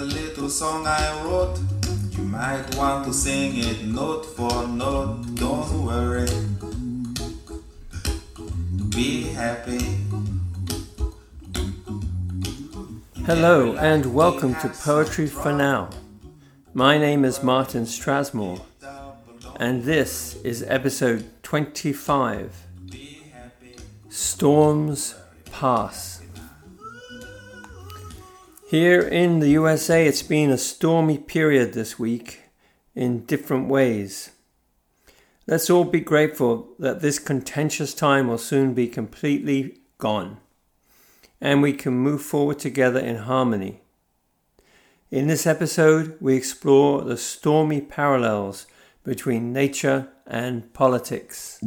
a little song I wrote. You might want to sing it note for note. Don't worry. Be happy. Hello and welcome to Poetry for Now. My name is Martin Strasmore, and this is episode 25 Storms Pass. Here in the USA, it's been a stormy period this week in different ways. Let's all be grateful that this contentious time will soon be completely gone and we can move forward together in harmony. In this episode, we explore the stormy parallels between nature and politics.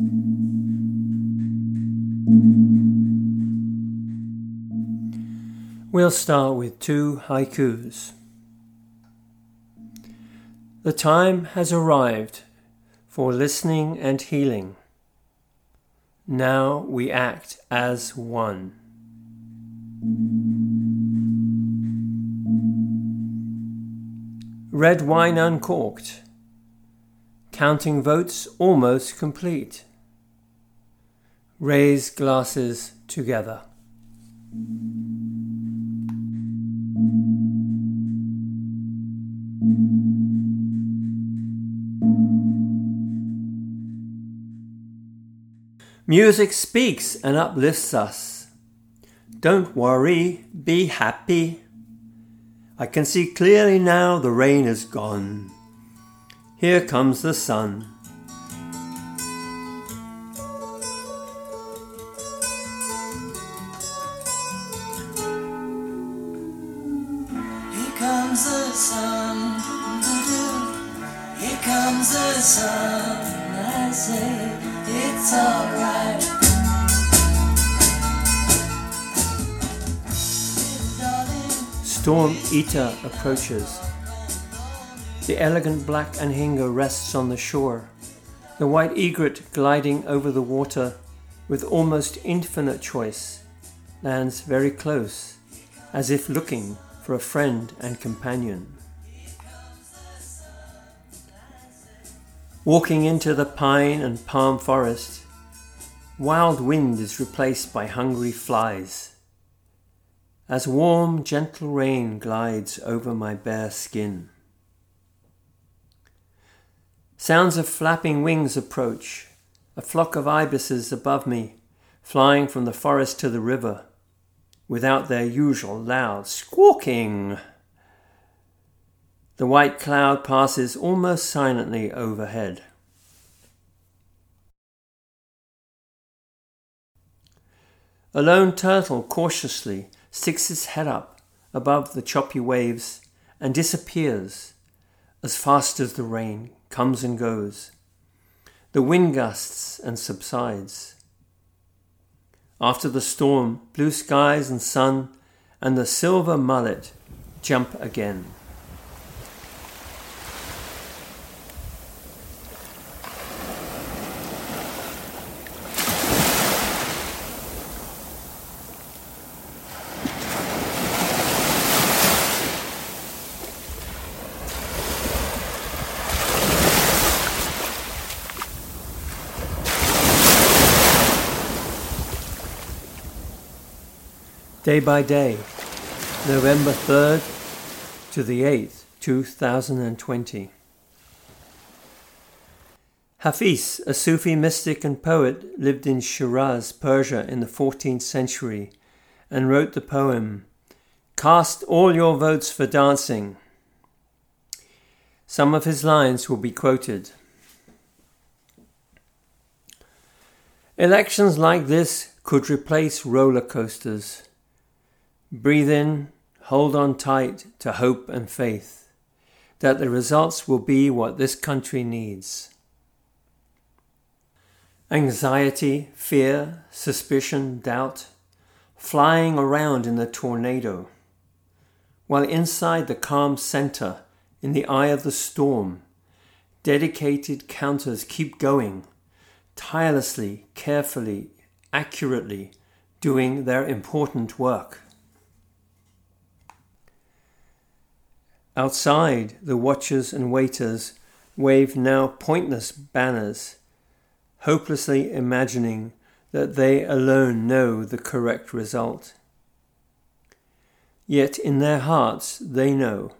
We'll start with two haikus. The time has arrived for listening and healing. Now we act as one. Red wine uncorked. Counting votes almost complete. Raise glasses together. Music speaks and uplifts us. Don't worry, be happy. I can see clearly now the rain is gone. Here comes the sun. Comes the sun. I say it's alright. Storm Eta approaches. The elegant black anhinga rests on the shore, the white egret gliding over the water with almost infinite choice, lands very close, as if looking for a friend and companion. Walking into the pine and palm forest, wild wind is replaced by hungry flies as warm, gentle rain glides over my bare skin. Sounds of flapping wings approach, a flock of ibises above me, flying from the forest to the river, without their usual loud squawking. The white cloud passes almost silently overhead. A lone turtle cautiously sticks its head up above the choppy waves and disappears as fast as the rain comes and goes. The wind gusts and subsides. After the storm, blue skies and sun and the silver mullet jump again. Day by day, November 3rd to the 8th, 2020. Hafiz, a Sufi mystic and poet, lived in Shiraz, Persia in the 14th century and wrote the poem Cast all your votes for dancing. Some of his lines will be quoted. Elections like this could replace roller coasters. Breathe in, hold on tight to hope and faith that the results will be what this country needs. Anxiety, fear, suspicion, doubt, flying around in the tornado, while inside the calm center, in the eye of the storm, dedicated counters keep going, tirelessly, carefully, accurately, doing their important work. Outside, the watchers and waiters wave now pointless banners, hopelessly imagining that they alone know the correct result. Yet in their hearts they know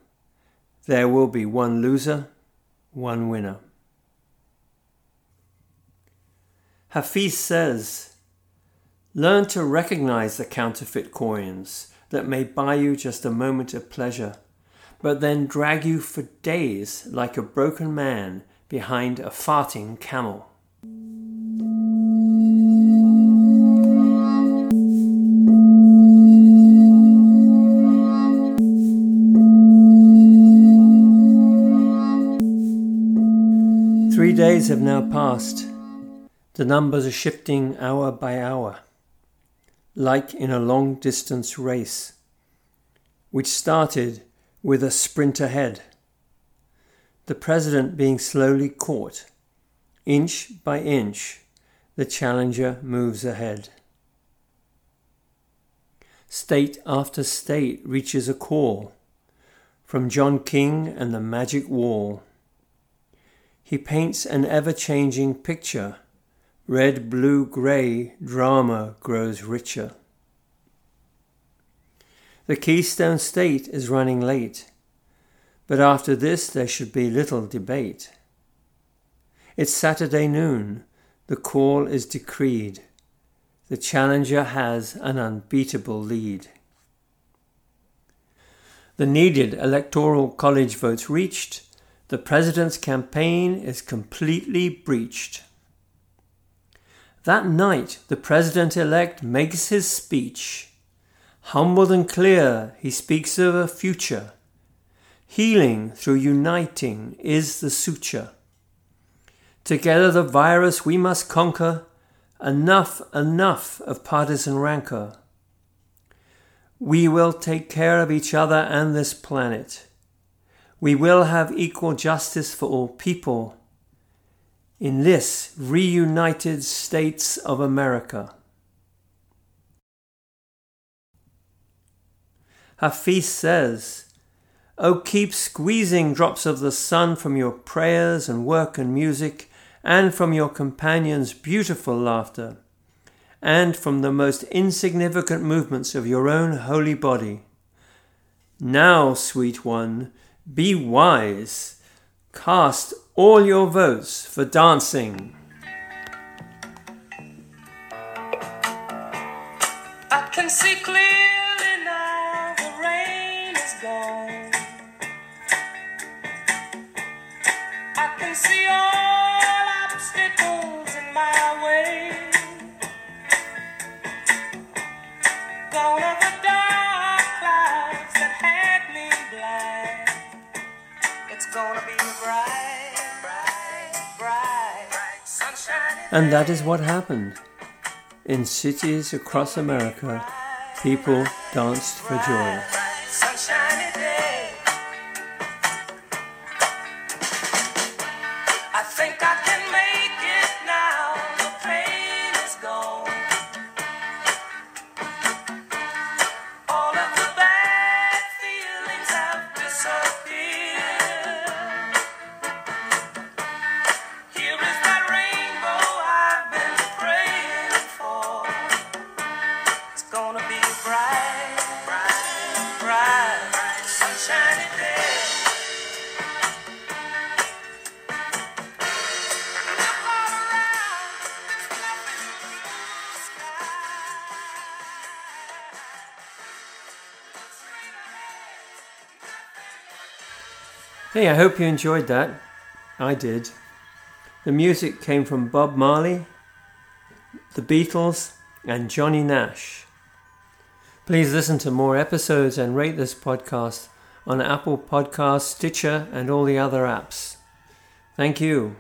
there will be one loser, one winner. Hafiz says, Learn to recognize the counterfeit coins that may buy you just a moment of pleasure, but then drag you for days like a broken man behind a farting camel. Three days have now passed. The numbers are shifting hour by hour, like in a long distance race, which started with a sprint ahead. The president being slowly caught. Inch by inch, the challenger moves ahead. State after state reaches a call from John King and the Magic Wall. He paints an ever changing picture Red, blue, grey drama grows richer. The Keystone State is running late, but after this there should be little debate. It's Saturday noon, the call is decreed. The challenger has an unbeatable lead. The needed electoral college votes reached, the president's campaign is completely breached. That night, the president elect makes his speech. Humble and clear, he speaks of a future. Healing through uniting is the suture. Together, the virus we must conquer. Enough, enough of partisan rancor. We will take care of each other and this planet. We will have equal justice for all people in this reunited States of America. Hafiz says, Oh, keep squeezing drops of the sun from your prayers and work and music, and from your companions' beautiful laughter, and from the most insignificant movements of your own holy body. Now, sweet one, be wise. Cast all your votes for dancing. I can see I can see all obstacles in my way. The dark clouds that had me blind. It's gonna be a bright, bright, bright, sunshine. And that is what happened. In cities across America, people danced for joy. Sunshiny Hey, I hope you enjoyed that. I did. The music came from Bob Marley, the Beatles, and Johnny Nash. Please listen to more episodes and rate this podcast on Apple Podcasts, Stitcher, and all the other apps. Thank you.